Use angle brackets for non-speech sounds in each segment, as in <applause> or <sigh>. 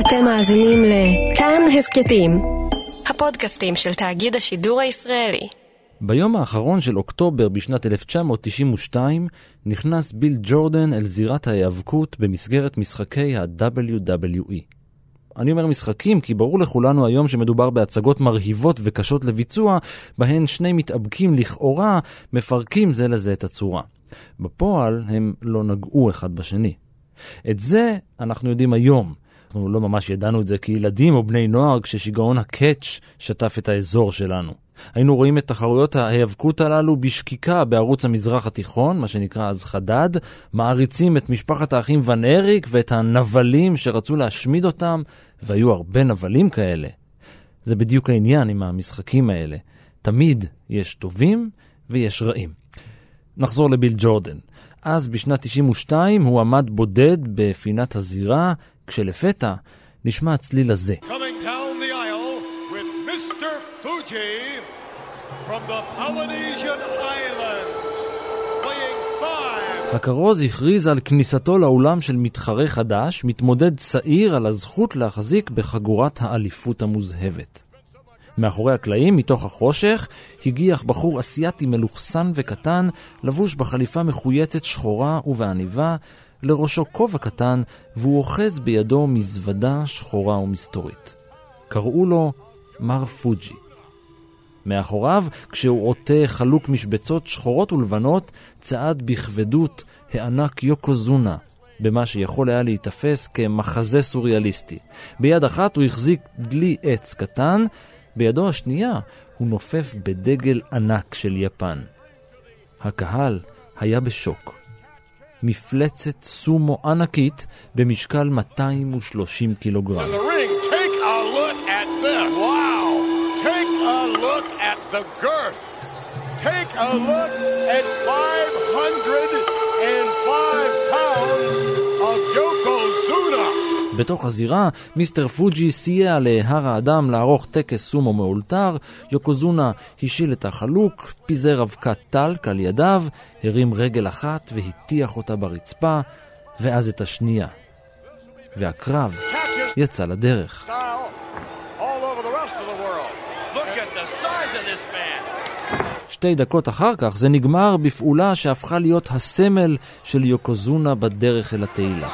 אתם מאזינים לכאן הסכתים, הפודקאסטים של תאגיד השידור הישראלי. ביום האחרון של אוקטובר בשנת 1992 נכנס ביל ג'ורדן אל זירת ההיאבקות במסגרת משחקי ה-WWE. אני אומר משחקים כי ברור לכולנו היום שמדובר בהצגות מרהיבות וקשות לביצוע, בהן שני מתאבקים לכאורה מפרקים זה לזה את הצורה. בפועל הם לא נגעו אחד בשני. את זה אנחנו יודעים היום. אנחנו לא ממש ידענו את זה כילדים או בני נוער כששיגעון הקאץ' שטף את האזור שלנו. היינו רואים את תחרויות ההיאבקות הללו בשקיקה בערוץ המזרח התיכון, מה שנקרא אז חדד, מעריצים את משפחת האחים ון אריק ואת הנבלים שרצו להשמיד אותם, והיו הרבה נבלים כאלה. זה בדיוק העניין עם המשחקים האלה. תמיד יש טובים ויש רעים. נחזור לביל ג'ורדן. אז בשנת 92 הוא עמד בודד בפינת הזירה, כשלפתע נשמע הצליל הזה. הכרוז הכריז על כניסתו לעולם של מתחרה חדש, מתמודד צעיר על הזכות להחזיק בחגורת האליפות המוזהבת. מאחורי הקלעים, מתוך החושך, הגיח בחור אסיאתי מלוכסן וקטן, לבוש בחליפה מחויטת שחורה ובעניבה, לראשו כובע קטן, והוא אוחז בידו מזוודה שחורה ומסתורית. קראו לו מר פוג'י. מאחוריו, כשהוא עוטה חלוק משבצות שחורות ולבנות, צעד בכבדות הענק יוקוזונה, במה שיכול היה להיתפס כמחזה סוריאליסטי. ביד אחת הוא החזיק דלי עץ קטן, בידו השנייה הוא נופף בדגל ענק של יפן. הקהל היה בשוק. מפלצת סומו ענקית במשקל 230 קילוגרם. Take a look בתוך הזירה, מיסטר פוג'י סייע להר האדם לערוך טקס סומו מאולתר, יוקוזונה השיל את החלוק, פיזר אבקת טלק על ידיו, הרים רגל אחת והטיח אותה ברצפה, ואז את השנייה. והקרב יצא לדרך. שתי דקות אחר כך זה נגמר בפעולה שהפכה להיות הסמל של יוקוזונה בדרך אל התהילה.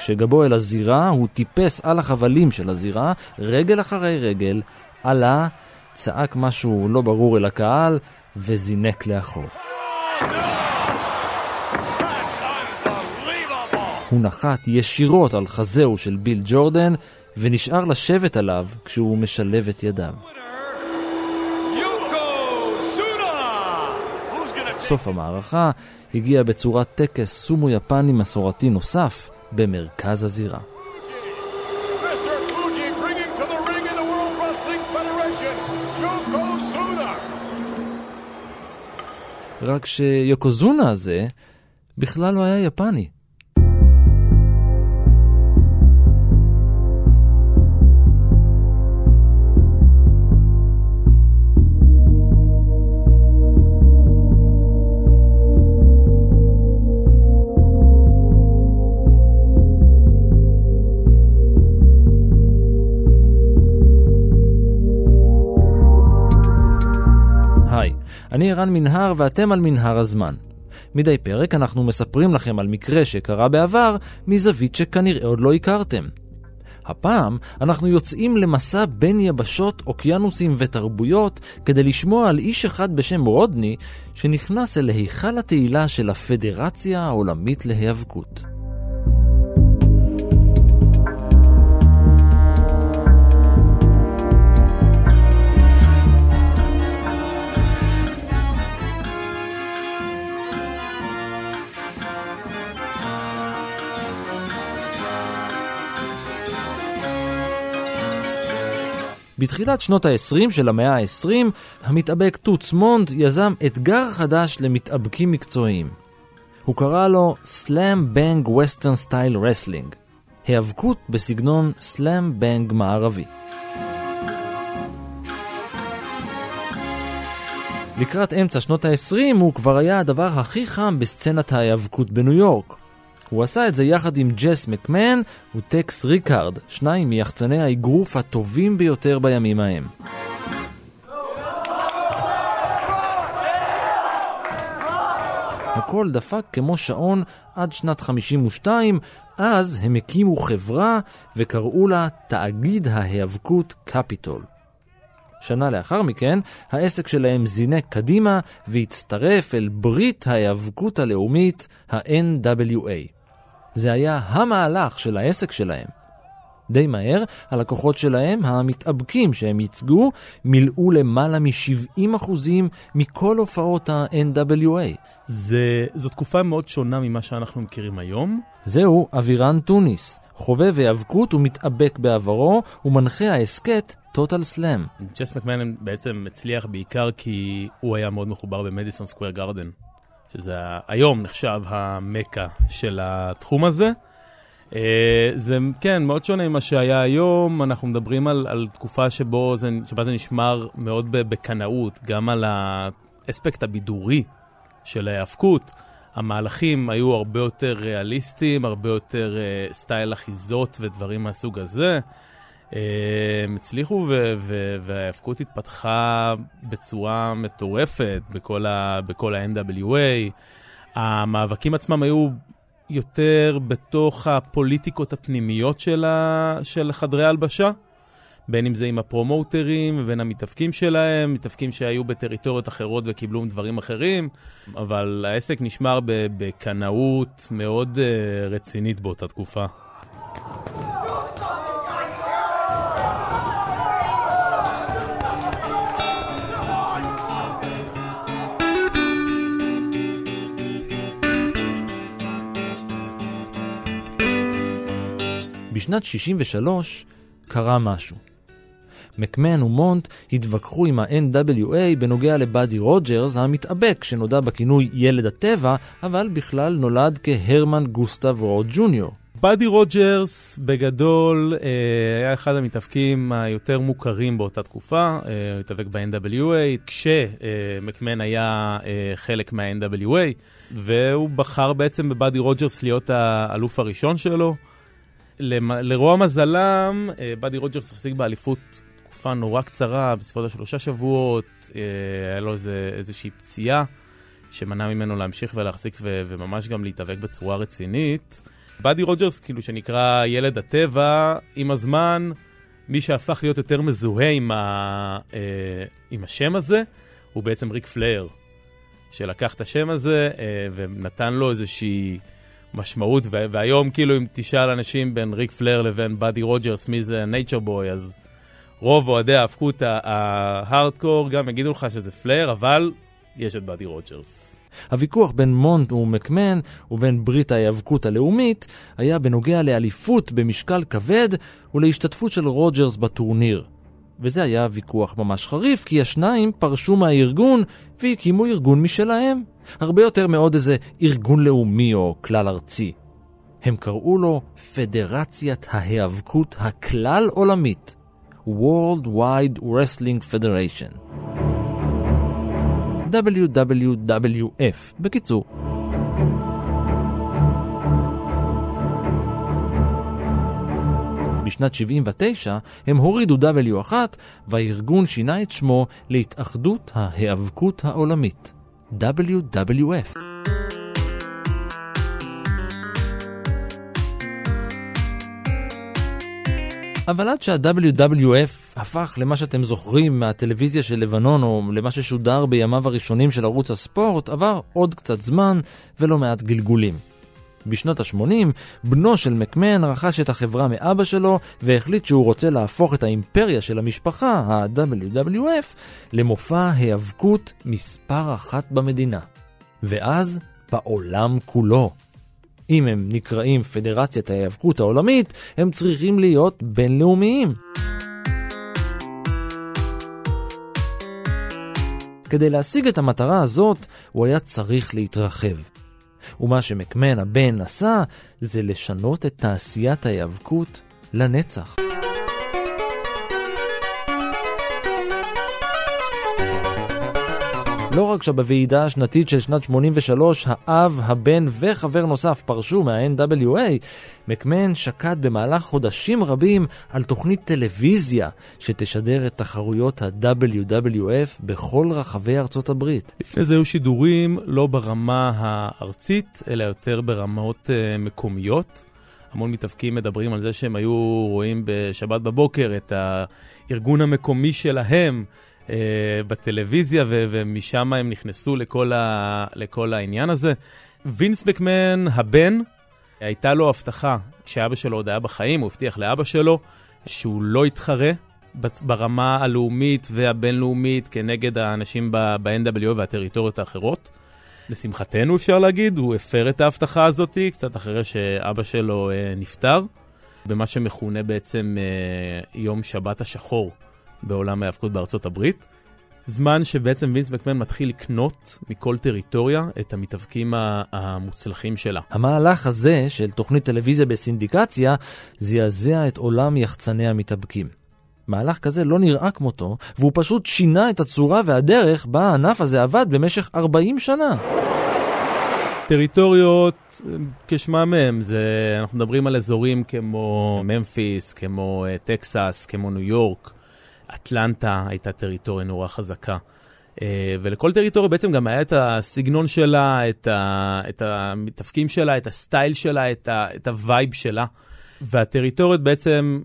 כשגבו אל הזירה, הוא טיפס על החבלים של הזירה, רגל אחרי רגל, עלה, צעק משהו לא ברור אל הקהל, וזינק לאחור. הוא נחת ישירות על חזהו של ביל ג'ורדן, ונשאר לשבת עליו כשהוא משלב את ידיו. סוף המערכה הגיע בצורת טקס סומו יפני מסורתי נוסף, במרכז הזירה. רק שיוקוזונה הזה בכלל לא היה יפני. אני ערן מנהר ואתם על מנהר הזמן. מדי פרק אנחנו מספרים לכם על מקרה שקרה בעבר מזווית שכנראה עוד לא הכרתם. הפעם אנחנו יוצאים למסע בין יבשות, אוקיינוסים ותרבויות כדי לשמוע על איש אחד בשם רודני שנכנס אל היכל התהילה של הפדרציה העולמית להיאבקות. בתחילת שנות ה-20 של המאה ה-20, המתאבק טוץ מונט יזם אתגר חדש למתאבקים מקצועיים. הוא קרא לו Slam Bang Western Style Wrestling, היאבקות בסגנון Slam Bang מערבי. לקראת אמצע שנות ה-20 הוא כבר היה הדבר הכי חם בסצנת ההיאבקות בניו יורק. הוא עשה את זה יחד עם ג'ס מקמן וטקס ריקארד, שניים מיחצני האגרוף הטובים ביותר בימים ההם. הכל דפק כמו שעון עד שנת 52, אז הם הקימו חברה וקראו לה תאגיד ההיאבקות קפיטול. שנה לאחר מכן, העסק שלהם זינק קדימה והצטרף אל ברית ההיאבקות הלאומית, ה-NWA. זה היה המהלך של העסק שלהם. די מהר, הלקוחות שלהם, המתאבקים שהם ייצגו, מילאו למעלה מ-70% מכל הופעות ה-NWA. זה, זו תקופה מאוד שונה ממה שאנחנו מכירים היום. זהו אבירן טוניס, חובב היאבקות ומתאבק בעברו, ומנחה ההסכת טוטל סלאם. צ'ס מקמן בעצם הצליח בעיקר כי הוא היה מאוד מחובר במדיסון סקוויר גרדן. שזה היום נחשב המקה של התחום הזה. אה, זה כן, מאוד שונה ממה שהיה היום, אנחנו מדברים על, על תקופה שבו זה, שבה זה נשמר מאוד בקנאות, גם על האספקט הבידורי של ההאבקות. המהלכים היו הרבה יותר ריאליסטיים, הרבה יותר uh, סטייל אחיזות ודברים מהסוג הזה. הם הצליחו וההאבקות התפתחה בצורה מטורפת בכל ה-NWA. המאבקים עצמם היו יותר בתוך הפוליטיקות הפנימיות של, ה, של חדרי הלבשה, בין אם זה עם הפרומוטרים ובין המתאבקים שלהם, מתאבקים שהיו בטריטוריות אחרות וקיבלו דברים אחרים, אבל העסק נשמר בקנאות מאוד uh, רצינית באותה תקופה. בשנת 63 קרה משהו. מקמן ומונט התווכחו עם ה-NWA בנוגע לבאדי רוג'רס המתאבק שנודע בכינוי ילד הטבע, אבל בכלל נולד כהרמן גוסטב רוד ג'וניור. באדי רוג'רס בגדול אה, היה אחד המתאבקים היותר מוכרים באותה תקופה, אה, הוא התאבק ב-NWA, כשמקמן היה אה, חלק מה-NWA, והוא בחר בעצם בבאדי רוג'רס להיות האלוף הראשון שלו. לרוע מזלם, אה, באדי רוג'רס החזיק באליפות תקופה נורא קצרה, בסביבות השלושה שבועות, אה, היה לו איזה, איזושהי פציעה שמנע ממנו להמשיך ולהחזיק ו- וממש גם להתאבק בצורה רצינית. באדי רוג'רס, כאילו שנקרא ילד הטבע, עם הזמן, מי שהפך להיות יותר מזוהה עם, ה- אה, עם השם הזה, הוא בעצם ריק פלייר, שלקח את השם הזה ונתן לו איזושהי... משמעות, והיום כאילו אם תשאל אנשים בין ריק פלייר לבין באדי רוג'רס מי זה Nature Boy, אז רוב אוהדי ההאבקות ההארדקור גם יגידו לך שזה פלייר, אבל יש את באדי רוג'רס. הוויכוח בין מונט ומקמן ובין ברית ההיאבקות הלאומית היה בנוגע לאליפות במשקל כבד ולהשתתפות של רוג'רס בטורניר. וזה היה ויכוח ממש חריף, כי השניים פרשו מהארגון והקימו ארגון משלהם. הרבה יותר מעוד איזה ארגון לאומי או כלל ארצי. הם קראו לו פדרציית ההיאבקות הכלל עולמית, World Wide Wrestling Federation. WWWF, בקיצור. בשנת 79 הם הורידו W1 והארגון שינה את שמו להתאחדות ההיאבקות העולמית, WWF. אבל עד שה-WWF הפך למה שאתם זוכרים מהטלוויזיה של לבנון או למה ששודר בימיו הראשונים של ערוץ הספורט, עבר עוד קצת זמן ולא מעט גלגולים. בשנות ה-80, בנו של מקמן רכש את החברה מאבא שלו והחליט שהוא רוצה להפוך את האימפריה של המשפחה, ה-WWF, למופע היאבקות מספר אחת במדינה. ואז בעולם כולו. אם הם נקראים פדרציית ההיאבקות העולמית, הם צריכים להיות בינלאומיים. כדי להשיג את המטרה הזאת, הוא היה צריך להתרחב. ומה שמקמן הבן עשה, זה לשנות את תעשיית ההיאבקות לנצח. לא רק שבוועידה השנתית של שנת 83 האב, הבן וחבר נוסף פרשו מה-NWA, מקמן שקד במהלך חודשים רבים על תוכנית טלוויזיה שתשדר את תחרויות ה-WWF בכל רחבי ארצות הברית. לפני זה היו שידורים לא ברמה הארצית, אלא יותר ברמות uh, מקומיות. המון מתאבקים מדברים על זה שהם היו רואים בשבת בבוקר את הארגון המקומי שלהם אה, בטלוויזיה, ו- ומשם הם נכנסו לכל, ה- לכל העניין הזה. וינס מקמן, הבן, הייתה לו הבטחה, כשאבא שלו עוד היה בחיים, הוא הבטיח לאבא שלו שהוא לא יתחרה ברמה הלאומית והבינלאומית כנגד האנשים ב-NWO והטריטוריות האחרות. לשמחתנו אפשר להגיד, הוא הפר את ההבטחה הזאת קצת אחרי שאבא שלו אה, נפטר, במה שמכונה בעצם אה, יום שבת השחור בעולם ההאבקות בארצות הברית. זמן שבעצם וינס מקמן מתחיל לקנות מכל טריטוריה את המתאבקים המוצלחים שלה. המהלך הזה של תוכנית טלוויזיה בסינדיקציה זעזע את עולם יחצני המתאבקים. מהלך כזה לא נראה כמותו, והוא פשוט שינה את הצורה והדרך בה הענף הזה עבד במשך 40 שנה. טריטוריות, כשמם הם, זה, אנחנו מדברים על אזורים כמו ממפיס, כמו uh, טקסס, כמו ניו יורק, אטלנטה הייתה טריטוריה נורא חזקה. אה, ולכל טריטוריה בעצם גם היה את הסגנון שלה, את, ה, את המתאבקים שלה, את הסטייל שלה, את, ה, את ה vibe שלה. והטריטוריות בעצם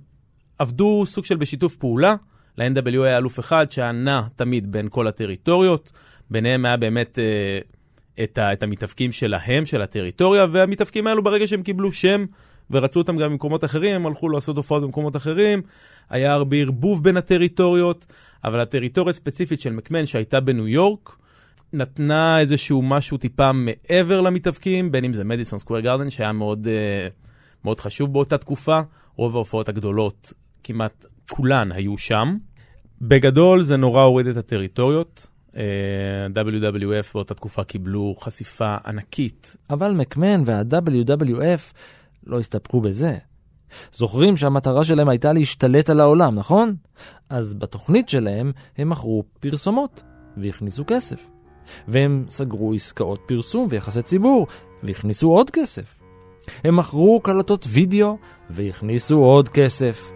עבדו סוג של בשיתוף פעולה. ל-NWA היה אלוף אחד שהיה נע תמיד בין כל הטריטוריות. ביניהם היה באמת אה, את, ה, את המתאבקים שלהם, של הטריטוריה, והמתאבקים האלו ברגע שהם קיבלו שם ורצו אותם גם במקומות אחרים, הם הלכו לעשות הופעות במקומות אחרים. היה הרבה ערבוב בין הטריטוריות, אבל הטריטוריה הספציפית של מקמן שהייתה בניו יורק, נתנה איזשהו משהו טיפה מעבר למתאבקים, בין אם זה מדיסון סקוויר גרדן, שהיה מאוד, uh, מאוד חשוב באותה תקופה. רוב ההופעות הגדולות כמעט כולן היו שם. בגדול זה נורא הוריד את הטריטוריות. Uh, WWF באותה תקופה קיבלו חשיפה ענקית. אבל מקמן וה-WWF לא הסתפקו בזה. זוכרים שהמטרה שלהם הייתה להשתלט על העולם, נכון? אז בתוכנית שלהם הם מכרו פרסומות והכניסו כסף. והם סגרו עסקאות פרסום ויחסי ציבור והכניסו עוד כסף. הם מכרו קלטות וידאו והכניסו עוד כסף.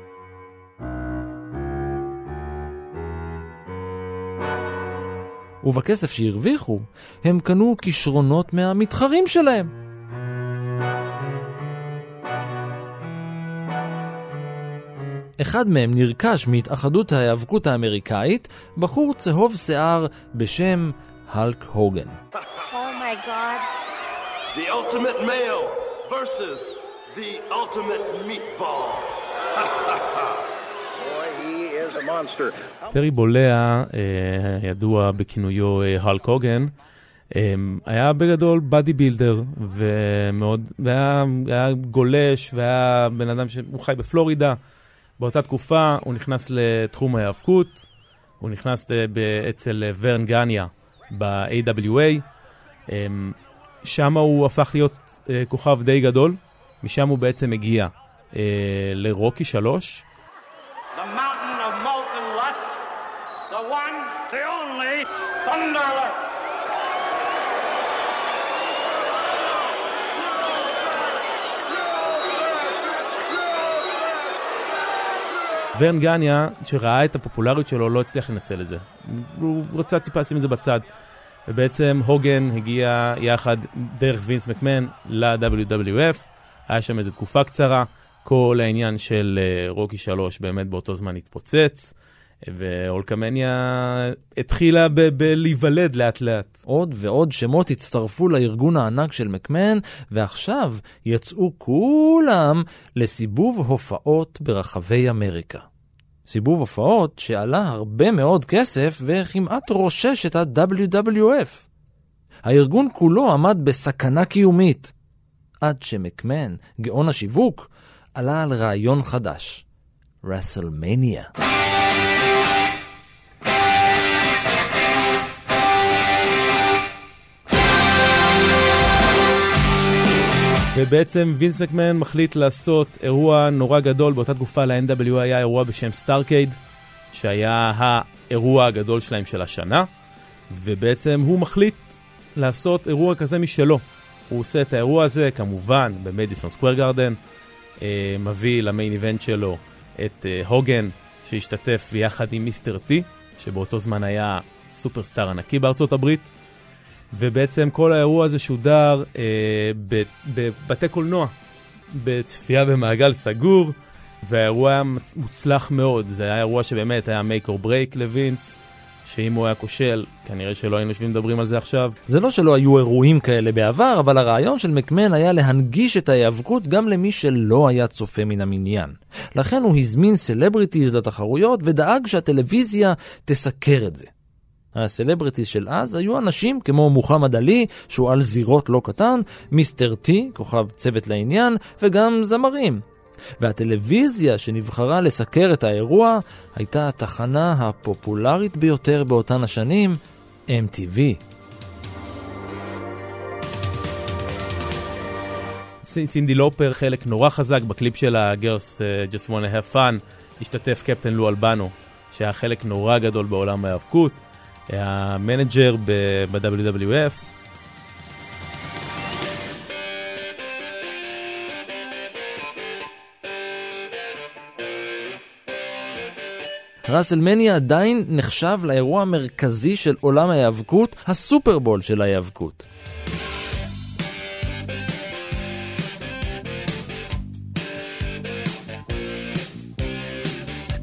ובכסף שהרוויחו, הם קנו כישרונות מהמתחרים שלהם. אחד מהם נרכש מהתאחדות ההיאבקות האמריקאית, בחור צהוב שיער בשם הלק הוגן. Oh. <laughs> טרי בולע, אה, ידוע בכינויו הלק אה, הוגן, אה, היה בגדול בדי בילדר, ומאוד, והיה היה גולש, והיה בן אדם שהוא חי בפלורידה. באותה תקופה הוא נכנס לתחום ההיאבקות, הוא נכנס אצל ורן גניה ב-AWA, שם הוא הפך להיות כוכב די גדול, משם הוא בעצם הגיע לרוקי 3. The mountain of molten lust, the one, the only, Thunderlight. ורן גניה, שראה את הפופולריות שלו, לא הצליח לנצל את זה. הוא רצה טיפה לשים את זה בצד. ובעצם הוגן הגיע יחד דרך וינס מקמן ל-WWF, היה שם איזו תקופה קצרה, כל העניין של uh, רוקי 3 באמת באותו זמן התפוצץ, ואולקמניה התחילה בלהיוולד לאט לאט. עוד ועוד שמות הצטרפו לארגון הענק של מקמן, ועכשיו יצאו כולם לסיבוב הופעות ברחבי אמריקה. סיבוב הופעות שעלה הרבה מאוד כסף וכמעט רושש את ה-WWF. הארגון כולו עמד בסכנה קיומית. עד שמקמן, גאון השיווק, עלה על רעיון חדש, רסלמניה. ובעצם וינס מקמן מחליט לעשות אירוע נורא גדול, באותה תקופה ל-NWA היה אירוע בשם סטארקייד, שהיה האירוע הגדול שלהם של השנה. ובעצם הוא מחליט לעשות אירוע כזה משלו. הוא עושה את האירוע הזה, כמובן, במדיסון סקוויר גרדן, אה, מביא למיין איבנט שלו את אה, הוגן, שהשתתף ביחד עם מיסטר טי, שבאותו זמן היה סופרסטאר ענקי בארצות הברית, ובעצם כל האירוע הזה שודר אה, בבתי קולנוע, בצפייה במעגל סגור, והאירוע היה מוצלח מאוד. זה היה אירוע שבאמת היה make or break לווינס. שאם הוא היה כושל, כנראה שלא היינו יושבים מדברים על זה עכשיו. זה לא שלא היו אירועים כאלה בעבר, אבל הרעיון של מקמן היה להנגיש את ההיאבקות גם למי שלא היה צופה מן המניין. לכן הוא הזמין celebrities לתחרויות ודאג שהטלוויזיה תסקר את זה. ה celebrities של אז היו אנשים כמו מוחמד עלי, שועל זירות לא קטן, מיסטר טי, כוכב צוות לעניין, וגם זמרים. והטלוויזיה שנבחרה לסקר את האירוע הייתה התחנה הפופולרית ביותר באותן השנים, MTV. סינדי לופר חלק נורא חזק בקליפ של ה Girls אה, Just wanna have fun, השתתף קפטן לו אלבנו, שהיה חלק נורא גדול בעולם ההיאבקות, היה manager ב-WWF, ראסלמניה עדיין נחשב לאירוע המרכזי של עולם ההיאבקות, הסופרבול של ההיאבקות.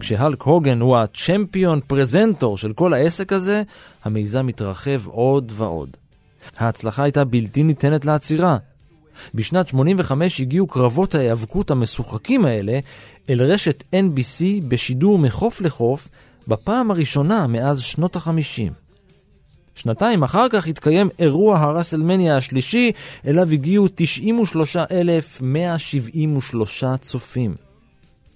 כשהלק הוגן הוא הצ'מפיון פרזנטור של כל העסק הזה, המיזם מתרחב עוד ועוד. ההצלחה הייתה בלתי ניתנת לעצירה. בשנת 85 הגיעו קרבות ההיאבקות המשוחקים האלה אל רשת NBC בשידור מחוף לחוף בפעם הראשונה מאז שנות ה-50. שנתיים אחר כך התקיים אירוע הראסלמניה השלישי, אליו הגיעו 93,173 צופים.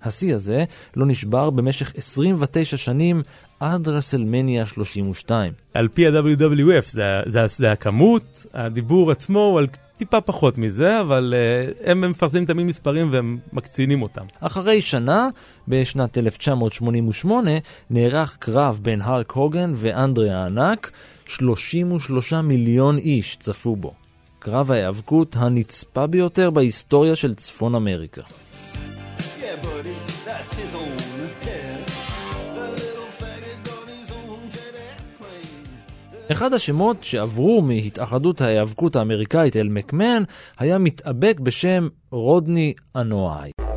השיא הזה לא נשבר במשך 29 שנים עד רסלמניה 32. על פי ה-WWF, זה, זה, זה הכמות, הדיבור עצמו הוא על טיפה פחות מזה, אבל uh, הם מפרסמים תמיד מספרים והם מקצינים אותם. אחרי שנה, בשנת 1988, נערך קרב בין הארק הוגן ואנדרי הענק, 33 מיליון איש צפו בו. קרב ההיאבקות הנצפה ביותר בהיסטוריה של צפון אמריקה. אחד השמות שעברו מהתאחדות ההיאבקות האמריקאית אל מקמן היה מתאבק בשם רודני אנואי.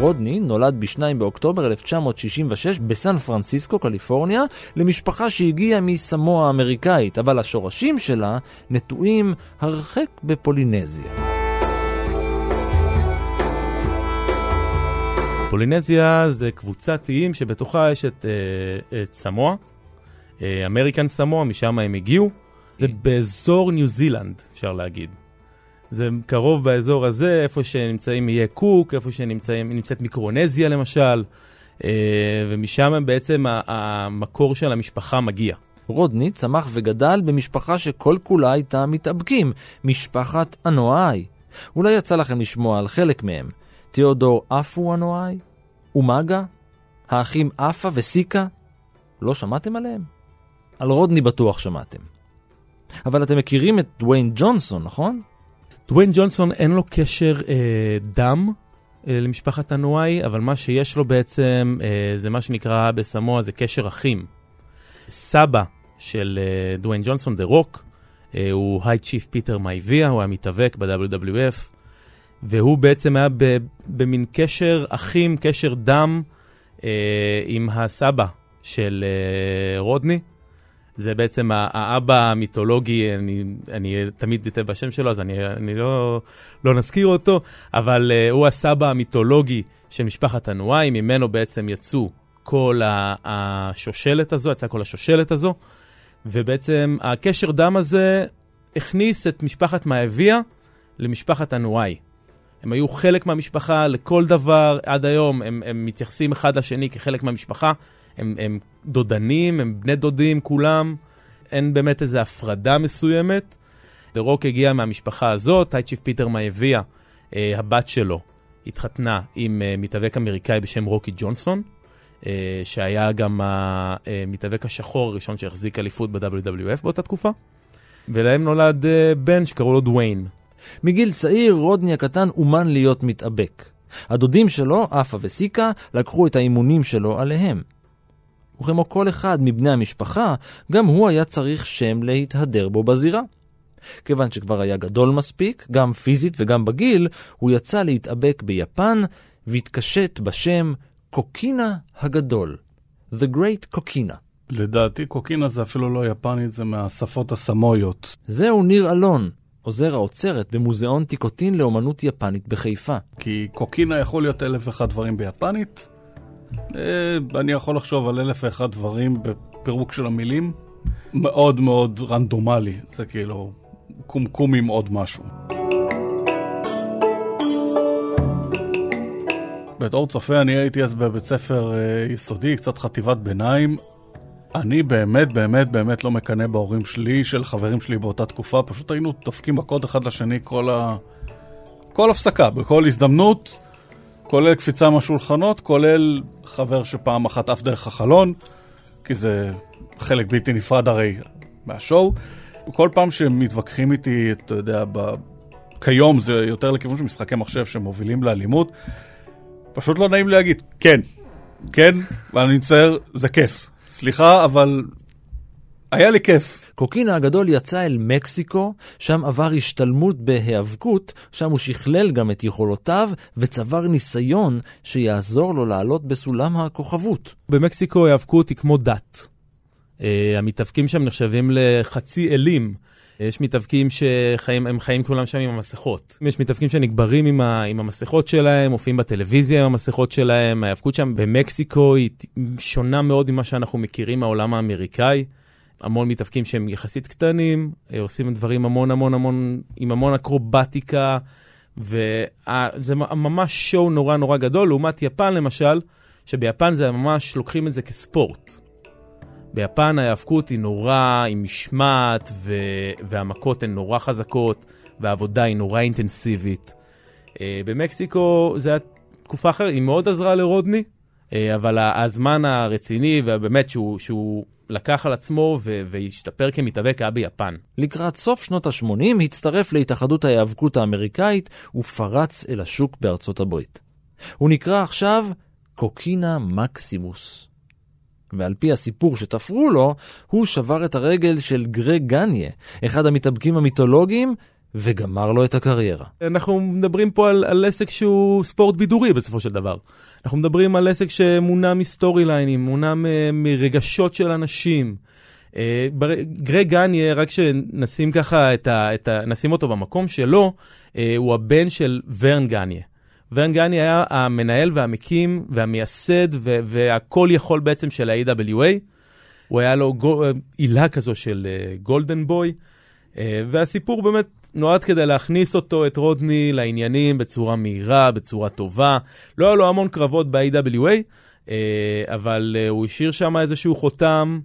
רודני נולד ב-2 באוקטובר 1966 בסן פרנסיסקו, קליפורניה, למשפחה שהגיעה מסמואה האמריקאית, אבל השורשים שלה נטועים הרחק בפולינזיה. פולינזיה זה קבוצת איים שבתוכה יש את, אה, את סמואה, אה, אמריקן סמואה, משם הם הגיעו. זה באזור ניו זילנד, אפשר להגיד. זה קרוב באזור הזה, איפה שנמצאים איי קוק, איפה שנמצאת מיקרונזיה למשל, אה, ומשם בעצם המקור של המשפחה מגיע. רודני צמח וגדל במשפחה שכל כולה הייתה מתאבקים, משפחת אנואי. אולי יצא לכם לשמוע על חלק מהם. תיאודור אפו אנואי? אומאגה? האחים אפה וסיקה? לא שמעתם עליהם? על רודני בטוח שמעתם. אבל אתם מכירים את דוויין ג'ונסון, נכון? דוויין ג'ונסון אין לו קשר אה, דם אה, למשפחת אנואי, אבל מה שיש לו בעצם אה, זה מה שנקרא בסמואה, זה קשר אחים. סבא של אה, דוויין ג'ונסון, דה רוק, אה, הוא High Chief פיטר מייביה, הוא היה מתאבק ב-WWF. והוא בעצם היה במין קשר אחים, קשר דם אה, עם הסבא של אה, רודני. זה בעצם האבא המיתולוגי, אני, אני תמיד אטעה בשם שלו, אז אני, אני לא, לא נזכיר אותו, אבל אה, הוא הסבא המיתולוגי של משפחת אנואי, ממנו בעצם יצאו כל השושלת הזו, יצאה כל השושלת הזו, ובעצם הקשר דם הזה הכניס את משפחת מאביה למשפחת אנואי. הם היו חלק מהמשפחה לכל דבר, עד היום הם, הם מתייחסים אחד לשני כחלק מהמשפחה, הם, הם דודנים, הם בני דודים כולם, אין באמת איזו הפרדה מסוימת. דה רוק הגיע מהמשפחה הזאת, High Chief פיטר מאביה, אה, הבת שלו, התחתנה עם uh, מתאבק אמריקאי בשם רוקי ג'ונסון, uh, שהיה גם המתאבק השחור הראשון שהחזיק אליפות ב-WWF באותה תקופה, ולהם נולד uh, בן שקראו לו דוויין. מגיל צעיר רודני הקטן אומן להיות מתאבק. הדודים שלו, אפה וסיקה, לקחו את האימונים שלו עליהם. וכמו כל אחד מבני המשפחה, גם הוא היה צריך שם להתהדר בו בזירה. כיוון שכבר היה גדול מספיק, גם פיזית וגם בגיל, הוא יצא להתאבק ביפן והתקשט בשם קוקינה הגדול. The Great קוקינה. לדעתי קוקינה זה אפילו לא יפנית, זה מהשפות הסמויות. זהו ניר אלון, עוזר האוצרת במוזיאון טיקוטין לאומנות יפנית בחיפה. כי קוקינה יכול להיות אלף ואחד דברים ביפנית. אה, אני יכול לחשוב על אלף ואחד דברים בפירוק של המילים. מאוד מאוד רנדומלי, זה כאילו קומקום עם עוד משהו. בתור צופה אני הייתי אז בבית ספר אה, יסודי, קצת חטיבת ביניים. אני באמת באמת באמת לא מקנא בהורים שלי, של חברים שלי באותה תקופה, פשוט היינו דופקים מכות אחד לשני כל ה... כל הפסקה, בכל הזדמנות, כולל קפיצה מהשולחנות, כולל חבר שפעם אחת עף דרך החלון, כי זה חלק בלתי נפרד הרי מהשואו. כל פעם שמתווכחים איתי, אתה יודע, ב... כיום זה יותר לכיוון של משחקי מחשב שמובילים לאלימות, פשוט לא נעים להגיד, כן, כן, ואני מצטער, זה כיף. סליחה, אבל היה לי כיף. קוקינה הגדול יצא אל מקסיקו, שם עבר השתלמות בהיאבקות, שם הוא שכלל גם את יכולותיו וצבר ניסיון שיעזור לו לעלות בסולם הכוכבות. במקסיקו היאבקות היא כמו דת. Uh, המתאבקים שם נחשבים לחצי אלים. יש מתאבקים שהם חיים כולם שם עם המסכות. יש מתאבקים שנגברים עם, ה, עם המסכות שלהם, מופיעים בטלוויזיה עם המסכות שלהם. ההיאבקות שם במקסיקו היא שונה מאוד ממה שאנחנו מכירים מהעולם האמריקאי. המון מתאבקים שהם יחסית קטנים, אה, עושים דברים המון המון המון, עם המון אקרובטיקה, וזה ממש שואו נורא נורא גדול, לעומת יפן למשל, שביפן זה ממש לוקחים את זה כספורט. ביפן ההיאבקות היא נורא עם משמעת, ו... והמכות הן נורא חזקות, והעבודה היא נורא אינטנסיבית. אה, במקסיקו זה היה תקופה אחרת, היא מאוד עזרה לרודני, אבל הזמן הרציני, ובאמת שהוא, שהוא לקח על עצמו ו... והשתפר כמתאבק היה ביפן. לקראת סוף שנות ה-80 הצטרף להתאחדות ההיאבקות האמריקאית ופרץ אל השוק בארצות הברית. הוא נקרא עכשיו קוקינה מקסימוס. ועל פי הסיפור שתפרו לו, הוא שבר את הרגל של גרג גניה, אחד המתאבקים המיתולוגיים, וגמר לו את הקריירה. אנחנו מדברים פה על, על עסק שהוא ספורט בידורי בסופו של דבר. אנחנו מדברים על עסק שמונע מסטורי ליינים, מונע מרגשות של אנשים. אה, גרג גניה, רק שנשים ככה את ה, את ה... נשים אותו במקום שלו, אה, הוא הבן של ורן גניה. ורן גני היה המנהל והמקים והמייסד והכל יכול בעצם של ה-AWA. הוא היה לו עילה כזו של גולדן בוי, והסיפור באמת נועד כדי להכניס אותו, את רודני, לעניינים בצורה מהירה, בצורה טובה. לא היה לו המון קרבות ב-AWA, uh, אבל uh, הוא השאיר שם איזשהו חותם.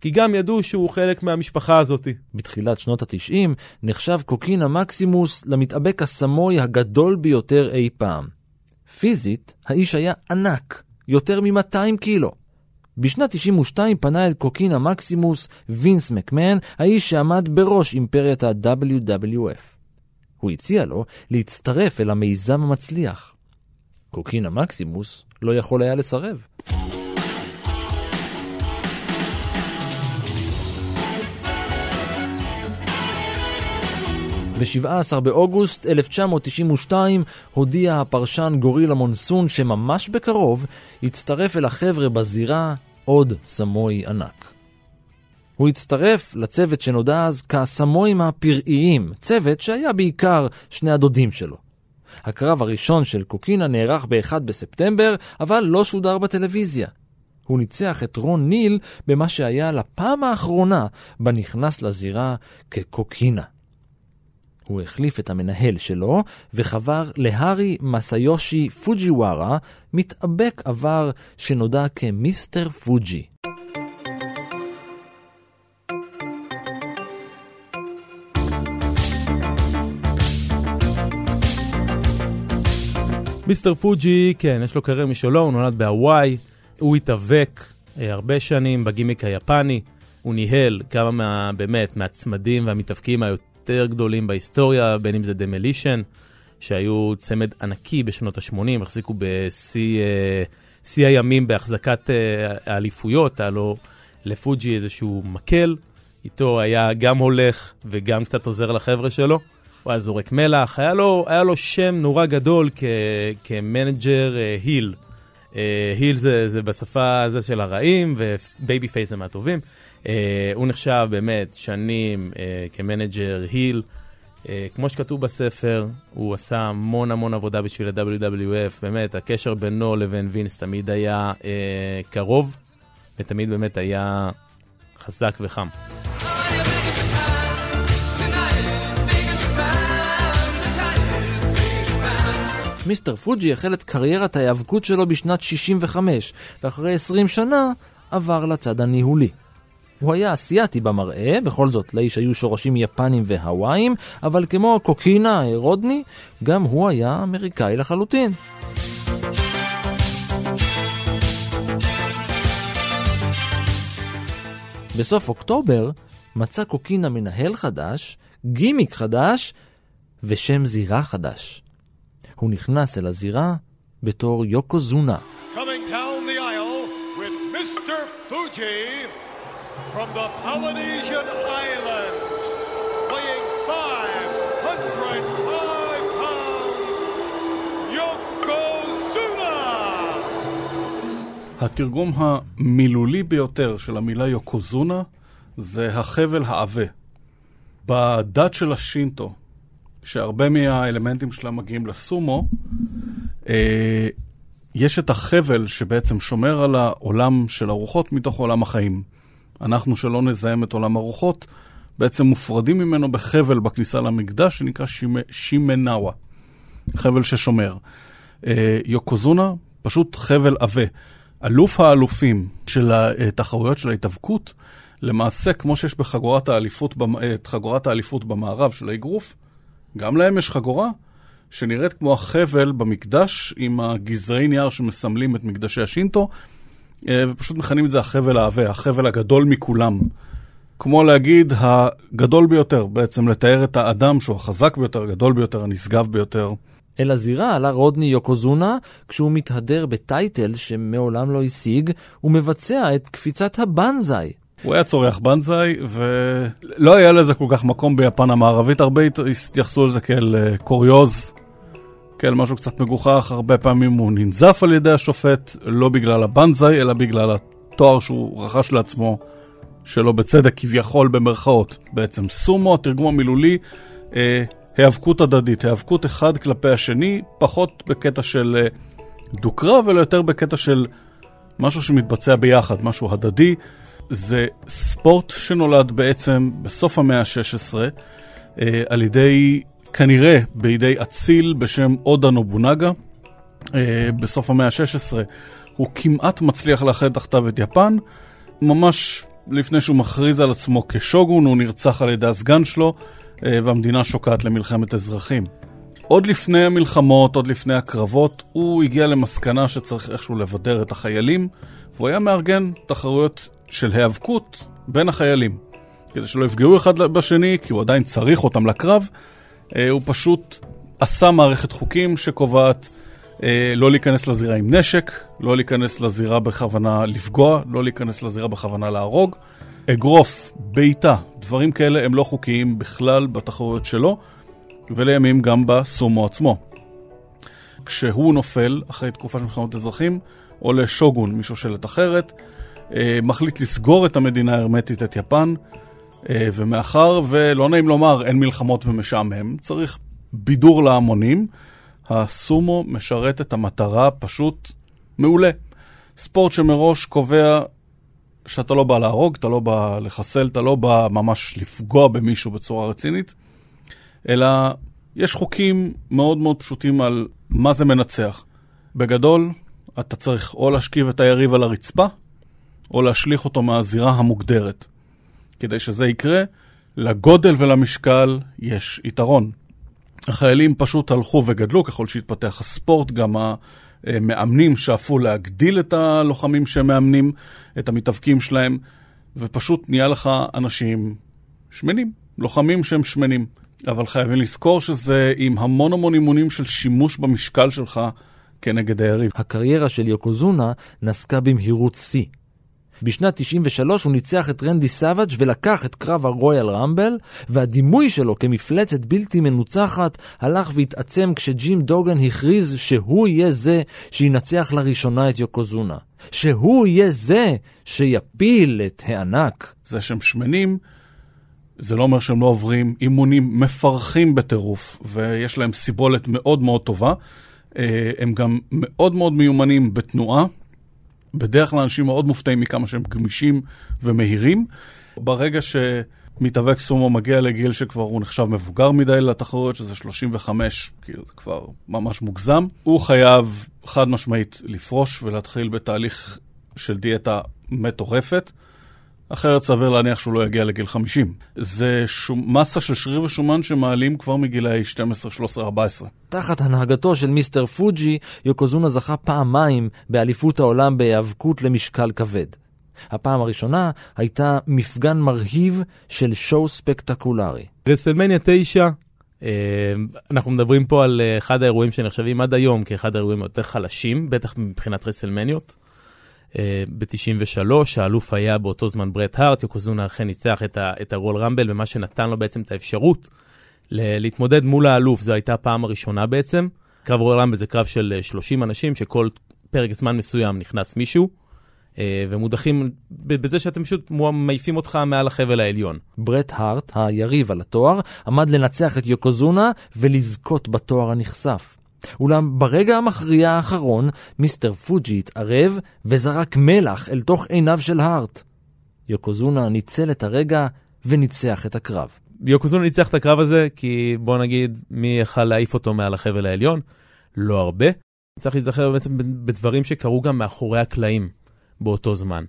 כי גם ידעו שהוא חלק מהמשפחה הזאת. בתחילת שנות ה-90 נחשב קוקינה מקסימוס למתאבק הסמוי הגדול ביותר אי פעם. פיזית, האיש היה ענק, יותר מ-200 קילו. בשנת 92 פנה אל קוקינה מקסימוס וינס מקמן, האיש שעמד בראש אימפריית ה-WWF. הוא הציע לו להצטרף אל המיזם המצליח. קוקינה מקסימוס לא יכול היה לסרב. ב-17 באוגוסט 1992 הודיע הפרשן גורילה מונסון שממש בקרוב יצטרף אל החבר'ה בזירה עוד סמוי ענק. הוא הצטרף לצוות שנודע אז כסמויים הפראיים, צוות שהיה בעיקר שני הדודים שלו. הקרב הראשון של קוקינה נערך ב-1 בספטמבר, אבל לא שודר בטלוויזיה. הוא ניצח את רון ניל במה שהיה לפעם האחרונה בה נכנס לזירה כקוקינה. הוא החליף את המנהל שלו וחבר להארי מסיושי פוג'יווארה, מתאבק עבר שנודע כמיסטר פוג'י. מיסטר פוג'י, כן, יש לו קריירה משלו, הוא נולד בהוואי, הוא התאבק אה, הרבה שנים בגימיק היפני, הוא ניהל כמה מה, באמת, מהצמדים והמתאבקים היותר גדולים בהיסטוריה, בין אם זה דמלישן, שהיו צמד ענקי בשנות ה-80, החזיקו בשיא אה, הימים בהחזקת אה, האליפויות, היה לו לפוג'י איזשהו מקל, איתו היה גם הולך וגם קצת עוזר לחבר'ה שלו. הוא היה זורק מלח, היה לו, היה לו שם נורא גדול כ, כמנג'ר uh, היל. היל זה, זה בשפה הזו של הרעים, ו babyface זה מהטובים. אה, הוא נחשב באמת שנים אה, כ manager heel. אה, כמו שכתוב בספר, הוא עשה המון המון עבודה בשביל ה-WWF, באמת, הקשר בינו לבין וינס תמיד היה אה, קרוב, ותמיד באמת היה חזק וחם. מיסטר פוג'י החל את קריירת ההיאבקות שלו בשנת 65, ואחרי 20 שנה עבר לצד הניהולי. הוא היה אסיאתי במראה, בכל זאת לאיש היו שורשים יפנים והוואיים, אבל כמו קוקינה רודני, גם הוא היה אמריקאי לחלוטין. בסוף אוקטובר מצא קוקינה מנהל חדש, גימיק חדש ושם זירה חדש. הוא נכנס אל הזירה בתור יוקוזונה. From the Polynesian Islands, weighing 505 pounds, Yokozuna! התרגום המילולי ביותר של המילה יוקוזונה זה החבל העבה. בדת של השינטו, שהרבה מהאלמנטים שלה מגיעים לסומו, אה, יש את החבל שבעצם שומר על העולם של הרוחות מתוך עולם החיים. אנחנו, שלא נזהם את עולם הרוחות, בעצם מופרדים ממנו בחבל בכניסה למקדש שנקרא שימ... שימנאווה, חבל ששומר. אה, יוקוזונה, פשוט חבל עבה. אלוף האלופים של התחרויות של ההתאבקות, למעשה, כמו שיש בחגורת האליפות, אה, חגורת האליפות במערב של האגרוף, גם להם יש חגורה שנראית כמו החבל במקדש עם הגזרי נייר שמסמלים את מקדשי השינטו, ופשוט מכנים את זה החבל העבה, החבל הגדול מכולם. כמו להגיד, הגדול ביותר, בעצם לתאר את האדם שהוא החזק ביותר, הגדול ביותר, הנשגב ביותר. אל הזירה עלה רודני יוקוזונה כשהוא מתהדר בטייטל שמעולם לא השיג, ומבצע את קפיצת הבנזאי. הוא היה צורח בנזאי, ולא היה לזה כל כך מקום ביפן המערבית, הרבה התייחסו לזה כאל אה, קוריוז, כאל משהו קצת מגוחך, הרבה פעמים הוא ננזף על ידי השופט, לא בגלל הבנזאי, אלא בגלל התואר שהוא רכש לעצמו, שלא בצדק כביכול במרכאות. בעצם סומו, התרגום המילולי, אה, היאבקות הדדית, היאבקות אחד כלפי השני, פחות בקטע של אה, דו-קרב, אלא יותר בקטע של משהו שמתבצע ביחד, משהו הדדי. זה ספורט שנולד בעצם בסוף המאה ה-16 אה, על ידי, כנראה בידי אציל בשם אודה נובונגה. אה, בסוף המאה ה-16 הוא כמעט מצליח לאחד תחתיו את יפן. ממש לפני שהוא מכריז על עצמו כשוגון, הוא נרצח על ידי הסגן שלו, אה, והמדינה שוקעת למלחמת אזרחים. עוד לפני המלחמות, עוד לפני הקרבות, הוא הגיע למסקנה שצריך איכשהו לבדר את החיילים, והוא היה מארגן תחרויות של היאבקות בין החיילים. כדי שלא יפגעו אחד בשני, כי הוא עדיין צריך אותם לקרב, הוא פשוט עשה מערכת חוקים שקובעת אה, לא להיכנס לזירה עם נשק, לא להיכנס לזירה בכוונה לפגוע, לא להיכנס לזירה בכוונה להרוג. אגרוף, בעיטה, דברים כאלה הם לא חוקיים בכלל בתחרויות שלו, ולימים גם בסומו עצמו. כשהוא נופל, אחרי תקופה של מלחמות אזרחים, עולה שוגון משושלת אחרת, אה, מחליט לסגור את המדינה ההרמטית, את יפן, אה, ומאחר ולא נעים לומר, אין מלחמות ומשעמם, צריך בידור להמונים, הסומו משרת את המטרה פשוט מעולה. ספורט שמראש קובע שאתה לא בא להרוג, אתה לא בא לחסל, אתה לא בא ממש לפגוע במישהו בצורה רצינית, אלא יש חוקים מאוד מאוד פשוטים על מה זה מנצח. בגדול, אתה צריך או להשכיב את היריב על הרצפה, או להשליך אותו מהזירה המוגדרת. כדי שזה יקרה, לגודל ולמשקל יש יתרון. החיילים פשוט הלכו וגדלו ככל שהתפתח הספורט, גם המאמנים שאפו להגדיל את הלוחמים שמאמנים, את המתאבקים שלהם, ופשוט נהיה לך אנשים שמנים, לוחמים שהם שמנים. אבל חייבים לזכור שזה עם המון המון אימונים של שימוש במשקל שלך כנגד היריב. הקריירה של יוקוזונה נסקה במהירות שיא. בשנת 93 הוא ניצח את רנדי סאביג' ולקח את קרב הרויאל רמבל, והדימוי שלו כמפלצת בלתי מנוצחת הלך והתעצם כשג'ים דוגן הכריז שהוא יהיה זה שינצח לראשונה את יוקוזונה. שהוא יהיה זה שיפיל את הענק. זה שהם שמנים, זה לא אומר שהם לא עוברים אימונים מפרכים בטירוף, ויש להם סיבולת מאוד מאוד טובה. אה, הם גם מאוד מאוד מיומנים בתנועה. בדרך כלל אנשים מאוד מופתעים מכמה שהם גמישים ומהירים. ברגע שמתאבק סומו מגיע לגיל שכבר הוא נחשב מבוגר מדי לתחרויות, שזה 35, כאילו זה כבר ממש מוגזם, הוא חייב חד משמעית לפרוש ולהתחיל בתהליך של דיאטה מטורפת. אחרת סביר להניח שהוא לא יגיע לגיל 50. זה שום, מסה של שריר ושומן שמעלים כבר מגילאי 12, 13, 14. תחת הנהגתו של מיסטר פוג'י, יוקוזונה זכה פעמיים באליפות העולם בהיאבקות למשקל כבד. הפעם הראשונה הייתה מפגן מרהיב של show ספקטקולרי. רסלמניה 9, אה, אנחנו מדברים פה על אה, אחד האירועים שנחשבים עד היום כאחד האירועים היותר חלשים, בטח מבחינת רסלמניות. ב-93, האלוף היה באותו זמן ברט הארט, יוקוזונה אכן ניצח את, את הרויאל רמבל, ומה שנתן לו בעצם את האפשרות להתמודד מול האלוף, זו הייתה הפעם הראשונה בעצם. קרב רויאל רמבל זה קרב של 30 אנשים, שכל פרק זמן מסוים נכנס מישהו, אה, ומודחים בזה שאתם פשוט מעיפים אותך מעל החבל העליון. ברט הארט, היריב על התואר, עמד לנצח את יוקוזונה ולזכות בתואר הנכסף. אולם ברגע המכריע האחרון, מיסטר פוג'י התערב וזרק מלח אל תוך עיניו של הארט. יוקוזונה ניצל את הרגע וניצח את הקרב. יוקוזונה ניצח את הקרב הזה כי בוא נגיד מי יכל להעיף אותו מעל החבל העליון? לא הרבה. צריך להיזכר בעצם בדברים שקרו גם מאחורי הקלעים באותו זמן.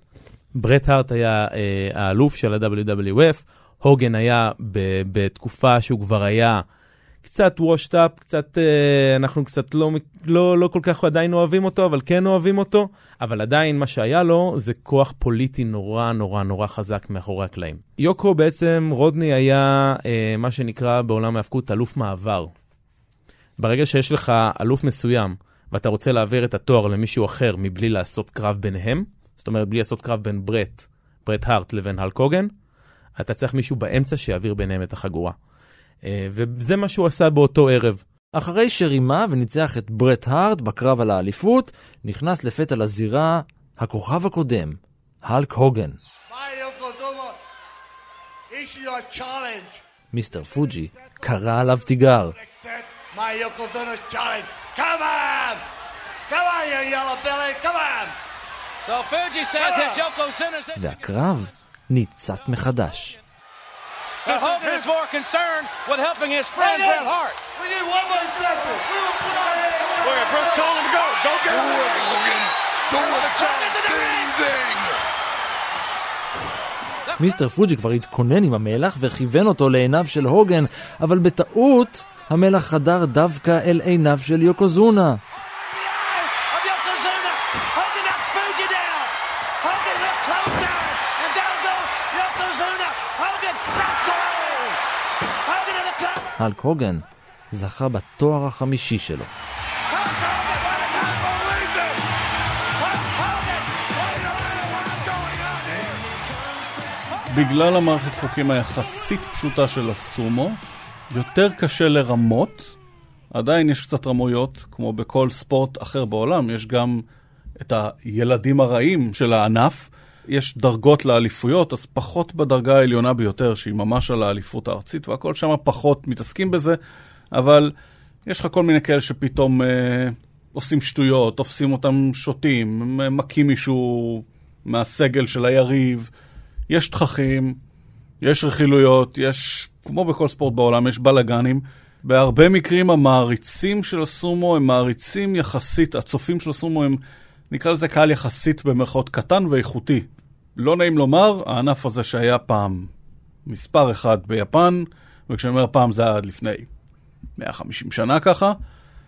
ברט הארט היה אה, האלוף של ה-WWF, הוגן היה בתקופה שהוא כבר היה קצת washed up, קצת, אה, אנחנו קצת לא, לא, לא כל כך עדיין אוהבים אותו, אבל כן אוהבים אותו, אבל עדיין מה שהיה לו זה כוח פוליטי נורא נורא נורא חזק מאחורי הקלעים. יוקו בעצם, רודני היה אה, מה שנקרא בעולם ההאבקות אלוף מעבר. ברגע שיש לך אלוף מסוים, ואתה רוצה להעביר את התואר למישהו אחר מבלי לעשות קרב ביניהם, זאת אומרת בלי לעשות קרב בין ברט, ברט הארט לבין הלק הוגן, אתה צריך מישהו באמצע שיעביר ביניהם את החגורה. אה, וזה מה שהוא עשה באותו ערב. אחרי שרימה וניצח את ברט הארט בקרב על האליפות, נכנס לפתע לזירה הכוכב הקודם, הלק הוגן. מיסטר פוג'י קרא עליו תיגר. והקרב ניצת מחדש. But Hogan is more concerned with helping his friend Bret Hart. We need one more second. We will put our Look at Brooks told him to go. Go get him. Do it. Ding, ding. מיסטר פוג'י כבר התכונן עם המלח וכיוון אותו לעיניו של הוגן, אבל בטעות המלח חדר דווקא אל עיניו של יוקוזונה. The eyes of Yokozuna. Hogan knocks Fuji down. Hogan look close down. And down goes Yokozuna. Hogan that's all. Hogan in the cover. הלק הוגן זכה בתואר החמישי שלו. בגלל המערכת חוקים היחסית פשוטה של הסומו, יותר קשה לרמות. עדיין יש קצת רמויות, כמו בכל ספורט אחר בעולם, יש גם את הילדים הרעים של הענף. יש דרגות לאליפויות, אז פחות בדרגה העליונה ביותר, שהיא ממש על האליפות הארצית, והכל שם פחות מתעסקים בזה, אבל יש לך כל מיני כאלה שפתאום אה, עושים שטויות, תופסים אותם שותים, מכים מישהו מהסגל של היריב, יש תככים, יש רכילויות, יש, כמו בכל ספורט בעולם, יש בלאגנים. בהרבה מקרים המעריצים של הסומו הם מעריצים יחסית, הצופים של הסומו הם, נקרא לזה קהל יחסית במרכאות קטן ואיכותי. לא נעים לומר, הענף הזה שהיה פעם מספר אחד ביפן, וכשאני אומר פעם זה היה עד לפני 150 שנה ככה.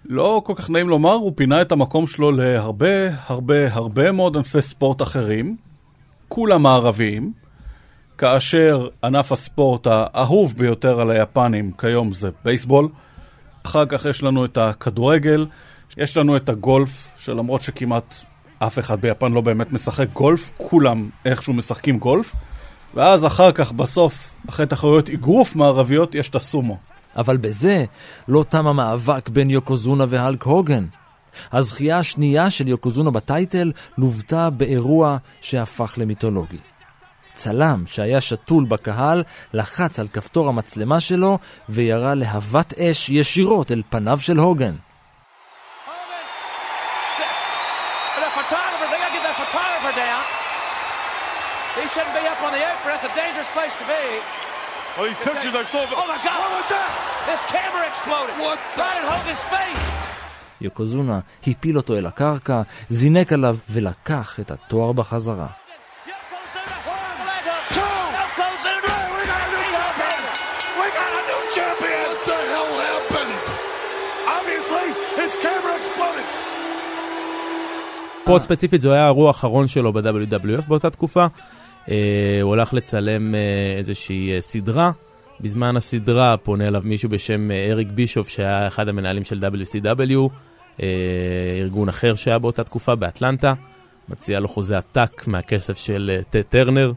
לא כל כך נעים לומר, הוא פינה את המקום שלו להרבה הרבה הרבה מאוד ענפי ספורט אחרים, כולם מערביים, כאשר ענף הספורט האהוב ביותר על היפנים כיום זה בייסבול. אחר כך יש לנו את הכדורגל, יש לנו את הגולף, שלמרות שכמעט אף אחד ביפן לא באמת משחק גולף, כולם איכשהו משחקים גולף. ואז אחר כך, בסוף, אחרי תחרויות אגרוף מערביות, יש את הסומו. אבל בזה לא תם המאבק בין יוקוזונה והלק הוגן. הזכייה השנייה של יוקוזונה בטייטל לוותה באירוע שהפך למיתולוגי. צלם שהיה שתול בקהל לחץ על כפתור המצלמה שלו וירה להבת אש ישירות אל פניו של הוגן. And the photographer, they gotta get that photographer down. He shouldn't be up on the apron. That's a dangerous place to be. Well, these pictures I saw. Oh my God! What was that? This camera exploded. What the- Right in Hogan's face. יוקוזונה הפיל אותו אל הקרקע, זינק עליו ולקח את התואר בחזרה. Yokozuna, the leg hook. Two. Yokozuna. We got a new champion. We got a new champion. What the hell happened? Obviously, his camera exploded. פה ספציפית זה היה האירוע האחרון שלו ב-WWF באותה תקופה. אה, הוא הלך לצלם אה, איזושהי אה, סדרה. בזמן הסדרה פונה אליו מישהו בשם אריק בישוף, שהיה אחד המנהלים של WCW, ארגון אחר שהיה באותה תקופה באטלנטה. מציע לו חוזה עתק מהכסף של טד טרנר.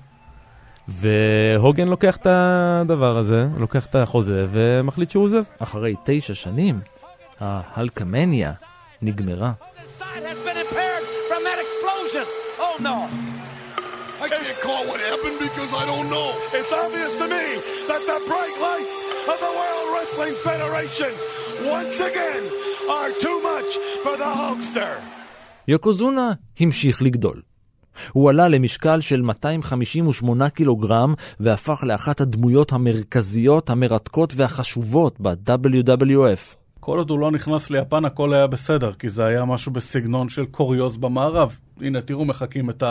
והוגן לוקח את הדבר הזה, לוקח את החוזה ומחליט שהוא עוזב. אחרי תשע שנים, ההלקמניה נגמרה. His side because I don't know. It's obvious to me that the bright lights of the World Wrestling Federation once again are too much for the Hulkster. יוקוזונה המשיך לגדול. הוא עלה למשקל של 258 קילוגרם והפך לאחת הדמויות המרכזיות, המרתקות והחשובות ב-WWF. כל עוד הוא לא נכנס ליפן הכל היה בסדר, כי זה היה משהו בסגנון של קוריוז במערב. הנה, תראו, מחקים את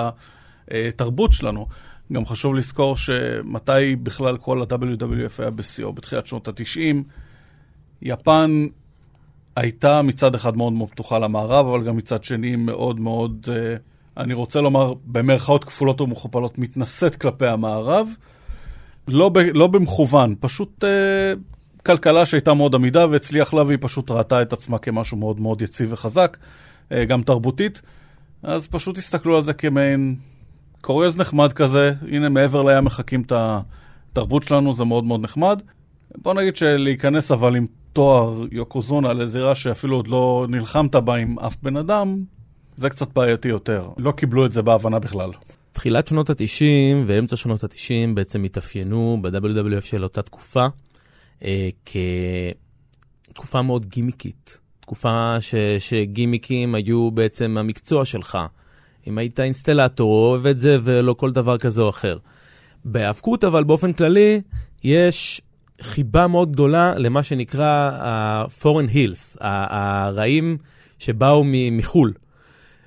התרבות שלנו. גם חשוב לזכור שמתי בכלל כל ה-WWF היה בשיאו, בתחילת שנות ה-90. יפן הייתה מצד אחד מאוד מאוד פתוחה למערב, אבל גם מצד שני מאוד מאוד, אה, אני רוצה לומר, במרכאות כפולות ומכופלות, מתנשאת כלפי המערב. לא, ב, לא במכוון, פשוט אה, כלכלה שהייתה מאוד עמידה והצליח לה, והיא פשוט ראתה את עצמה כמשהו מאוד מאוד יציב וחזק, אה, גם תרבותית. אז פשוט הסתכלו על זה כמעין קוריוז נחמד כזה, הנה מעבר לים מחקים את התרבות שלנו, זה מאוד מאוד נחמד. בוא נגיד שלהיכנס אבל עם תואר יוקוזונה לזירה שאפילו עוד לא נלחמת בה עם אף בן אדם, זה קצת בעייתי יותר. לא קיבלו את זה בהבנה בכלל. תחילת שנות ה-90 ואמצע שנות ה-90 בעצם התאפיינו ב-WWF של אותה תקופה אה, כתקופה מאוד גימיקית. תקופה ש, שגימיקים היו בעצם המקצוע שלך. אם היית אינסטלטור עובד זה ולא כל דבר כזה או אחר. בהיאבקות אבל באופן כללי יש חיבה מאוד גדולה למה שנקרא ה-foreign hills, הרעים שבאו מחו"ל.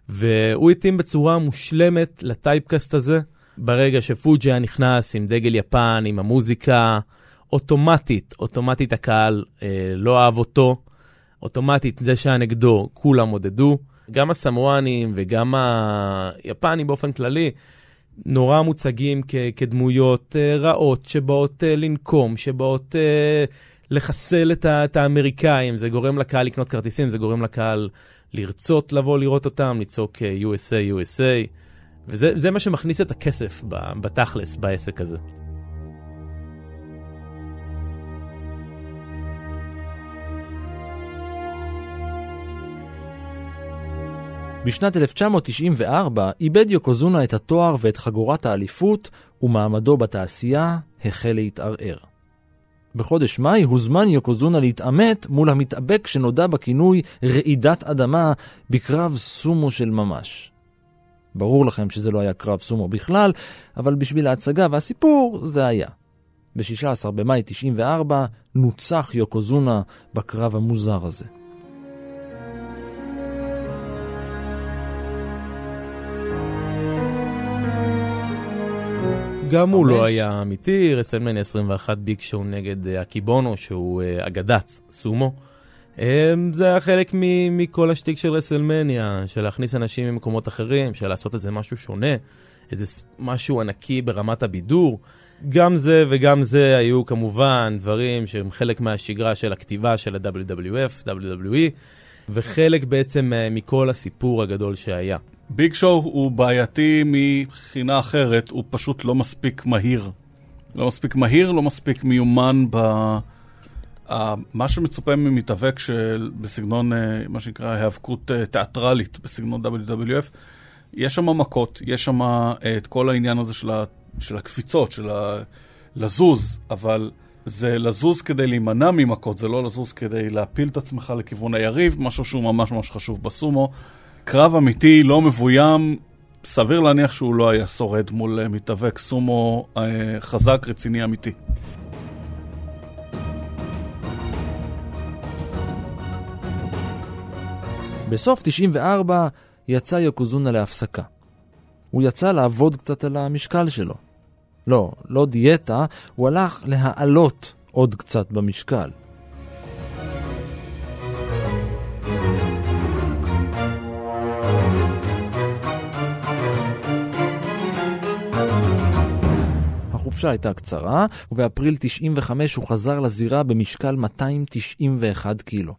והוא התאים בצורה מושלמת לטייפקאסט הזה. ברגע שפוג'י היה נכנס עם דגל יפן, עם המוזיקה, אוטומטית, אוטומטית הקהל אה, לא אהב אותו, אוטומטית זה שהיה נגדו, כולם עודדו. גם הסמואנים וגם היפנים באופן כללי, נורא מוצגים כ- כדמויות אה, רעות שבאות אה, לנקום, שבאות אה, לחסל את, ה- את האמריקאים. זה גורם לקהל לקנות כרטיסים, זה גורם לקהל לרצות לבוא לראות אותם, לצעוק USA, USA, וזה זה מה שמכניס את הכסף בתכלס, בעסק הזה. בשנת 1994 איבד יוקוזונה את התואר ואת חגורת האליפות, ומעמדו בתעשייה החל להתערער. בחודש מאי הוזמן יוקוזונה להתעמת מול המתאבק שנודע בכינוי רעידת אדמה בקרב סומו של ממש. ברור לכם שזה לא היה קרב סומו בכלל, אבל בשביל ההצגה והסיפור זה היה. ב-16 במאי 94 נוצח יוקוזונה בקרב המוזר הזה. גם הוא לא היה אמיתי, רסלמניה 21 ביג שואו נגד אה, הקיבונו, שהוא אה, אגדץ, סומו. אה, זה היה חלק מכל השטיק של רסלמניה, של להכניס אנשים ממקומות אחרים, של לעשות איזה משהו שונה, איזה משהו ענקי ברמת הבידור. גם זה וגם זה היו כמובן דברים שהם חלק מהשגרה של הכתיבה של ה-WWF, WWE, וחלק בעצם מכל הסיפור הגדול שהיה. ביג שואו הוא בעייתי מבחינה אחרת, הוא פשוט לא מספיק מהיר. לא מספיק מהיר, לא מספיק מיומן ב... מה שמצופה ממתאבק של... בסגנון, uh, מה שנקרא, היאבקות uh, תיאטרלית, בסגנון WWF, יש שם מכות, יש שם uh, את כל העניין הזה של, ה... של הקפיצות, של ה... לזוז, אבל זה לזוז כדי להימנע ממכות, זה לא לזוז כדי להפיל את עצמך לכיוון היריב, משהו שהוא ממש ממש חשוב בסומו. קרב אמיתי, לא מבוים, סביר להניח שהוא לא היה שורד מול אה, מתאבק סומו אה, חזק, רציני, אמיתי. בסוף 94 יצא יוקוזונה להפסקה. הוא יצא לעבוד קצת על המשקל שלו. לא, לא דיאטה, הוא הלך להעלות עוד קצת במשקל. החופשה הייתה קצרה, ובאפריל 95 הוא חזר לזירה במשקל 291 קילו.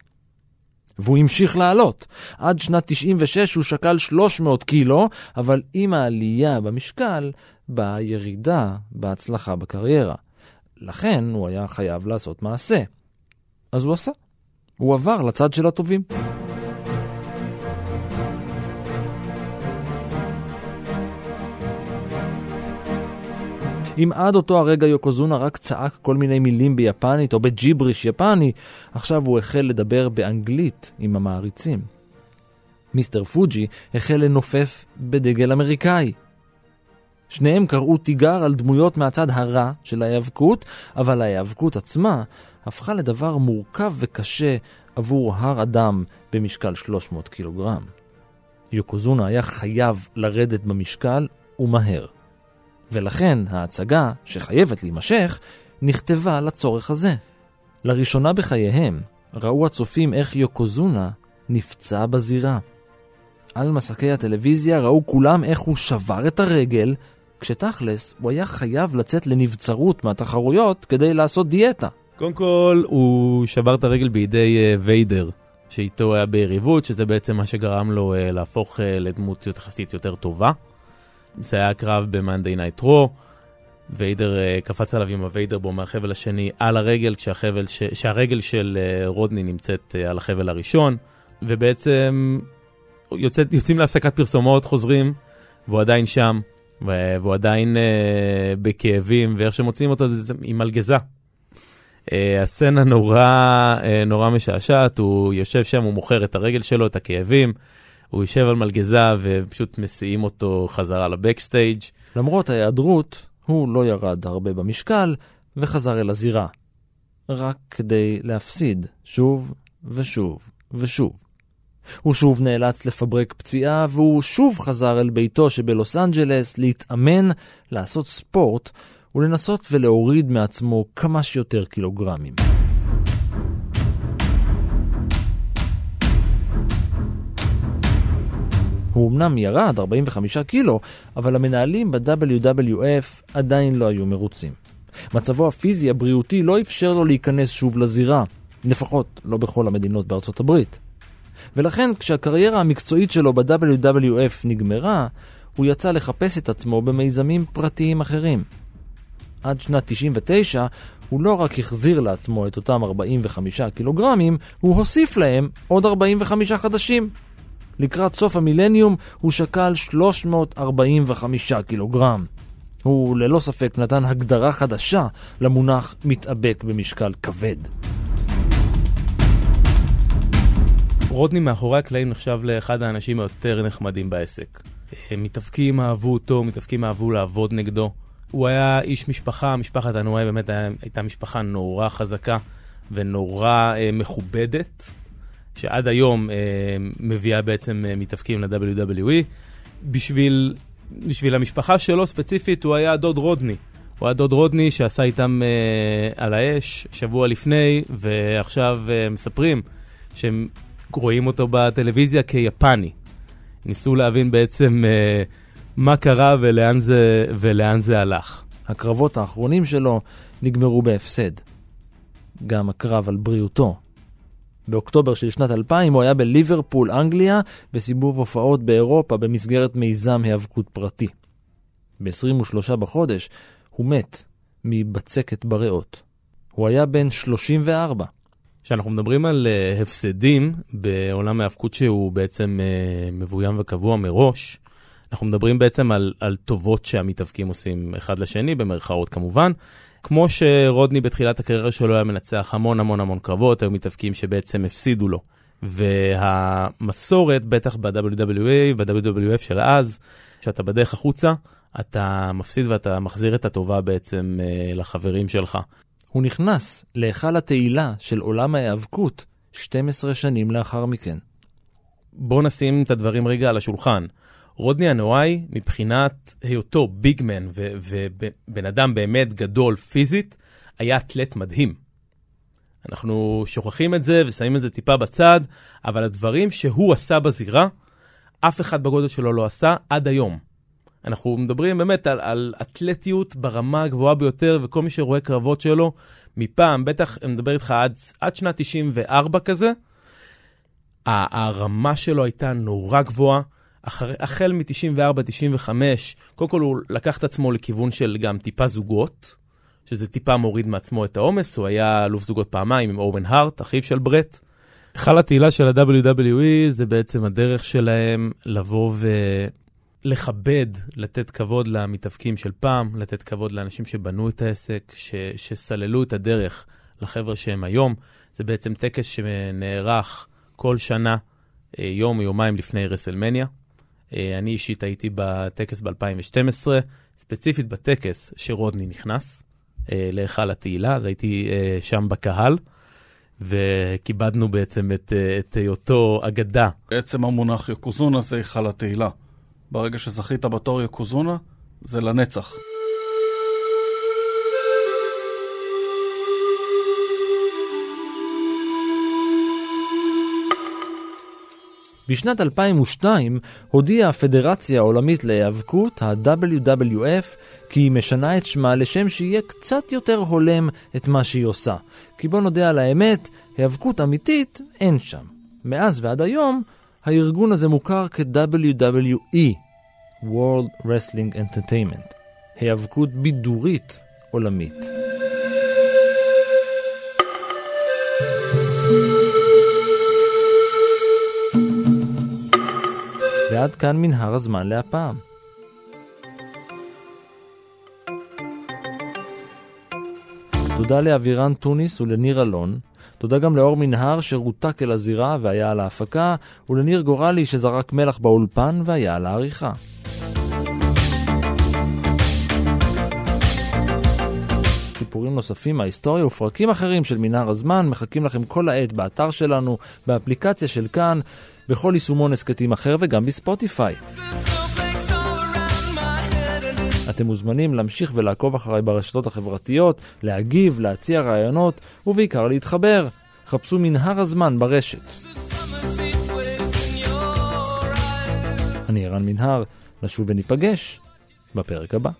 והוא המשיך לעלות. עד שנת 96 הוא שקל 300 קילו, אבל עם העלייה במשקל באה ירידה בהצלחה בקריירה. לכן הוא היה חייב לעשות מעשה. אז הוא עשה. הוא עבר לצד של הטובים. אם עד אותו הרגע יוקוזונה רק צעק כל מיני מילים ביפנית או בג'יבריש יפני, עכשיו הוא החל לדבר באנגלית עם המעריצים. מיסטר פוג'י החל לנופף בדגל אמריקאי. שניהם קראו תיגר על דמויות מהצד הרע של ההיאבקות, אבל ההיאבקות עצמה הפכה לדבר מורכב וקשה עבור הר אדם במשקל 300 קילוגרם. יוקוזונה היה חייב לרדת במשקל ומהר. ולכן ההצגה, שחייבת להימשך, נכתבה לצורך הזה. לראשונה בחייהם ראו הצופים איך יוקוזונה נפצע בזירה. על מסקי הטלוויזיה ראו כולם איך הוא שבר את הרגל, כשתכלס הוא היה חייב לצאת לנבצרות מהתחרויות כדי לעשות דיאטה. קודם כל, הוא שבר את הרגל בידי uh, ויידר, שאיתו היה ביריבות, שזה בעצם מה שגרם לו uh, להפוך uh, לדמות יחסית יותר טובה. זה היה קרב ב-Monday Night Raw, ויידר uh, קפץ עליו עם הוויידר בו מהחבל השני על הרגל, כשהחבל ש... שהרגל של uh, רודני נמצאת uh, על החבל הראשון, ובעצם יוצא, יוצאים להפסקת פרסומות, חוזרים, והוא עדיין שם, והוא עדיין uh, בכאבים, ואיך שמוצאים אותו זה עם מלגזה. Uh, הסצנה נורא, uh, נורא משעשעת, הוא יושב שם, הוא מוכר את הרגל שלו, את הכאבים. הוא יושב על מלגזה ופשוט מסיעים אותו חזרה לבקסטייג'. למרות ההיעדרות, הוא לא ירד הרבה במשקל וחזר אל הזירה. רק כדי להפסיד שוב ושוב ושוב. הוא שוב נאלץ לפברק פציעה, והוא שוב חזר אל ביתו שבלוס אנג'לס להתאמן, לעשות ספורט ולנסות ולהוריד מעצמו כמה שיותר קילוגרמים. הוא אמנם ירד 45 קילו, אבל המנהלים ב-WWF עדיין לא היו מרוצים. מצבו הפיזי הבריאותי לא אפשר לו להיכנס שוב לזירה, לפחות לא בכל המדינות בארצות הברית. ולכן כשהקריירה המקצועית שלו ב-WWF נגמרה, הוא יצא לחפש את עצמו במיזמים פרטיים אחרים. עד שנת 99 הוא לא רק החזיר לעצמו את אותם 45 קילוגרמים, הוא הוסיף להם עוד 45 חדשים. לקראת סוף המילניום הוא שקל 345 קילוגרם. הוא ללא ספק נתן הגדרה חדשה למונח מתאבק במשקל כבד. רודני מאחורי הקלעים נחשב לאחד האנשים היותר נחמדים בעסק. מתאבקים אהבו אותו, מתאבקים אהבו לעבוד נגדו. הוא היה איש משפחה, משפחת הנואי באמת הייתה משפחה נורא חזקה ונורא אה, מכובדת. שעד היום אה, מביאה בעצם אה, מתאפקים ל-WWE. בשביל בשביל המשפחה שלו ספציפית, הוא היה דוד רודני. הוא היה דוד רודני שעשה איתם uh, על האש שבוע לפני, ועכשיו uh, מספרים שהם רואים אותו בטלוויזיה כיפני. ניסו להבין בעצם uh, מה קרה ולאן זה, ולאן זה הלך. הקרבות האחרונים שלו נגמרו בהפסד. גם הקרב על בריאותו. באוקטובר של שנת 2000 הוא היה בליברפול, אנגליה, בסיבוב הופעות באירופה במסגרת מיזם היאבקות פרטי. ב-23 בחודש הוא מת מבצקת בריאות. הוא היה בן 34. כשאנחנו מדברים על uh, הפסדים בעולם ההאבקות שהוא בעצם uh, מבוים וקבוע מראש, אנחנו מדברים בעצם על, על טובות שהמתאבקים עושים אחד לשני, במרכאות כמובן. כמו שרודני בתחילת הקריירה שלו היה מנצח המון המון המון קרבות, היו מתאבקים שבעצם הפסידו לו. והמסורת, בטח ב-WWE, ב-WWF של אז, שאתה בדרך החוצה, אתה מפסיד ואתה מחזיר את הטובה בעצם אה, לחברים שלך. הוא נכנס להיכל התהילה של עולם ההיאבקות 12 שנים לאחר מכן. בואו נשים את הדברים רגע על השולחן. רודני הנואי, מבחינת היותו ביגמן ובן אדם באמת גדול פיזית, היה אתלט מדהים. אנחנו שוכחים את זה ושמים את זה טיפה בצד, אבל הדברים שהוא עשה בזירה, אף אחד בגודל שלו לא עשה עד היום. אנחנו מדברים באמת על, על אתלטיות ברמה הגבוהה ביותר, וכל מי שרואה קרבות שלו מפעם, בטח, אני מדבר איתך עד, עד שנת 94 כזה, הרמה שלו הייתה נורא גבוהה. החל מ-94-95, קודם כל הוא לקח את עצמו לכיוון של גם טיפה זוגות, שזה טיפה מוריד מעצמו את העומס, הוא היה אלוף זוגות פעמיים עם אורן הארט, אחיו של ברט. היכל התהילה של ה-WWE זה בעצם הדרך שלהם לבוא ולכבד, לתת כבוד למתאבקים של פעם, לתת כבוד לאנשים שבנו את העסק, ש- שסללו את הדרך לחבר'ה שהם היום. זה בעצם טקס שנערך כל שנה, אה, יום או יומיים לפני רסלמניה. אה, אני אישית הייתי בטקס ב-2012, ספציפית בטקס שרודני נכנס אה, להיכל התהילה, אז הייתי אה, שם בקהל, וכיבדנו בעצם את, את היותו אגדה. בעצם המונח יוקוזונה זה היכל התהילה. ברגע שזכית בתור יוקוזונה, זה לנצח. בשנת 2002 הודיעה הפדרציה העולמית להיאבקות, ה-WWF, כי היא משנה את שמה לשם שיהיה קצת יותר הולם את מה שהיא עושה. כי בוא נודה על האמת, היאבקות אמיתית אין שם. מאז ועד היום, הארגון הזה מוכר כ-WWE, World Wrestling Entertainment, היאבקות בידורית עולמית. ועד כאן מנהר הזמן להפעם. תודה לאבירן טוניס ולניר אלון. תודה גם לאור מנהר שרותק אל הזירה והיה על ההפקה, ולניר גורלי שזרק מלח באולפן והיה על העריכה. סיפורים נוספים מההיסטוריה ופרקים אחרים של מנהר הזמן מחכים לכם כל העת באתר שלנו, באפליקציה של כאן, בכל יישומון הסכתים אחר וגם בספוטיפיי. אתם מוזמנים להמשיך ולעקוב אחריי ברשתות החברתיות, להגיב, להציע רעיונות, ובעיקר להתחבר. חפשו מנהר הזמן ברשת. אני ערן מנהר, נשוב וניפגש בפרק הבא.